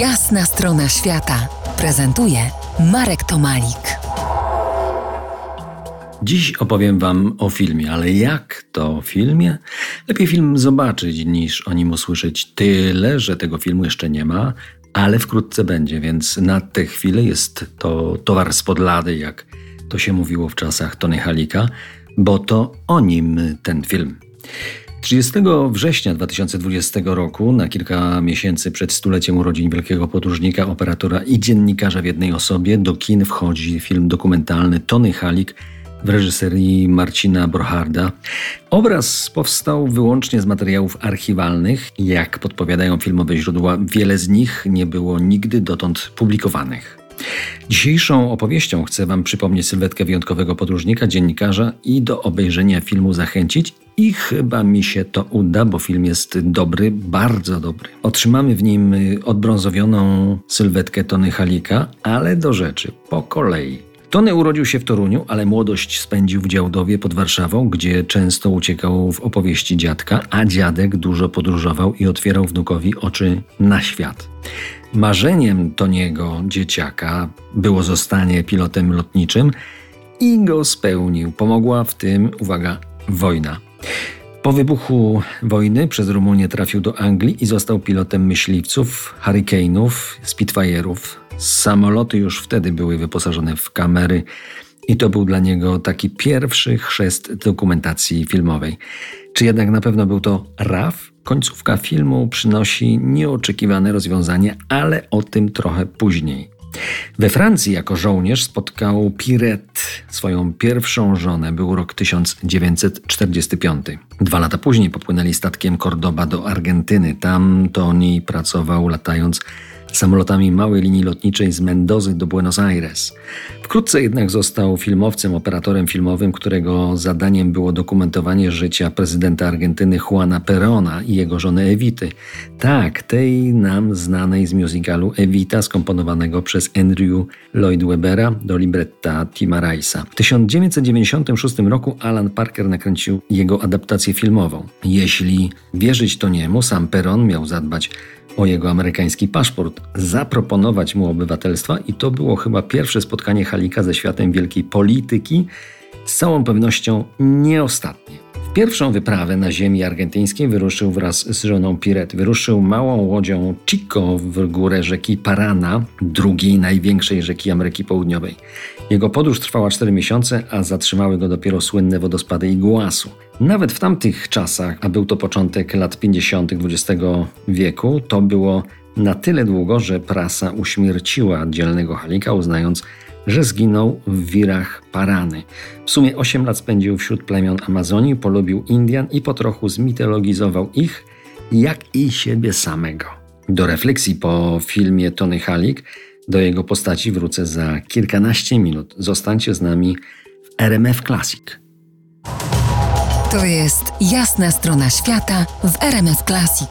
Jasna strona świata prezentuje Marek Tomalik. Dziś opowiem Wam o filmie, ale jak to filmie? Lepiej film zobaczyć niż o nim usłyszeć tyle, że tego filmu jeszcze nie ma, ale wkrótce będzie, więc na tę chwilę jest to towar spod lady, jak to się mówiło w czasach Tony Halika, bo to o nim ten film. 30 września 2020 roku, na kilka miesięcy przed stuleciem urodzin wielkiego podróżnika, operatora i dziennikarza w jednej osobie, do kin wchodzi film dokumentalny Tony Halik w reżyserii Marcina Borcharda. Obraz powstał wyłącznie z materiałów archiwalnych. Jak podpowiadają filmowe źródła, wiele z nich nie było nigdy dotąd publikowanych. Dzisiejszą opowieścią chcę Wam przypomnieć sylwetkę wyjątkowego podróżnika, dziennikarza i do obejrzenia filmu zachęcić. I chyba mi się to uda, bo film jest dobry, bardzo dobry. Otrzymamy w nim odbrązowioną sylwetkę Tony Halika, ale do rzeczy, po kolei. Tony urodził się w Toruniu, ale młodość spędził w Działdowie pod Warszawą, gdzie często uciekał w opowieści dziadka, a dziadek dużo podróżował i otwierał wnukowi oczy na świat. Marzeniem Toniego, dzieciaka, było zostanie pilotem lotniczym i go spełnił. Pomogła w tym, uwaga, wojna. Po wybuchu wojny przez Rumunię trafił do Anglii i został pilotem myśliwców, hurricane'ów, Spitfire'ów. Samoloty już wtedy były wyposażone w kamery i to był dla niego taki pierwszy chrzest dokumentacji filmowej. Czy jednak na pewno był to RAF? Końcówka filmu przynosi nieoczekiwane rozwiązanie, ale o tym trochę później. We Francji jako żołnierz spotkał Piret, swoją pierwszą żonę. Był rok 1945. Dwa lata później popłynęli statkiem Cordoba do Argentyny. Tam Tony pracował latając samolotami małej linii lotniczej z Mendozy do Buenos Aires. Wkrótce jednak został filmowcem, operatorem filmowym, którego zadaniem było dokumentowanie życia prezydenta Argentyny Juana Perona i jego żony Evity. Tak, tej nam znanej z musicalu Evita, skomponowanego przez Andrew Lloyd Webbera do libretta Tima Rice'a. W 1996 roku Alan Parker nakręcił jego adaptację filmową. Jeśli wierzyć to niemu, sam Peron miał zadbać o jego amerykański paszport, zaproponować mu obywatelstwa i to było chyba pierwsze spotkanie Halika ze światem wielkiej polityki, z całą pewnością nie ostatnie. Pierwszą wyprawę na ziemi argentyńskiej wyruszył wraz z żoną Piret. Wyruszył małą łodzią Chico w górę rzeki Parana, drugiej największej rzeki Ameryki Południowej. Jego podróż trwała 4 miesiące, a zatrzymały go dopiero słynne wodospady Iguasu. Nawet w tamtych czasach, a był to początek lat 50. XX wieku, to było na tyle długo, że prasa uśmierciła dzielnego Halika, uznając, że zginął w wirach Parany. W sumie 8 lat spędził wśród plemion Amazonii, polubił Indian i po trochu zmitologizował ich, jak i siebie samego. Do refleksji po filmie Tony Halik do jego postaci wrócę za kilkanaście minut. Zostańcie z nami w RMF Classic. To jest jasna strona świata w RMF Classic.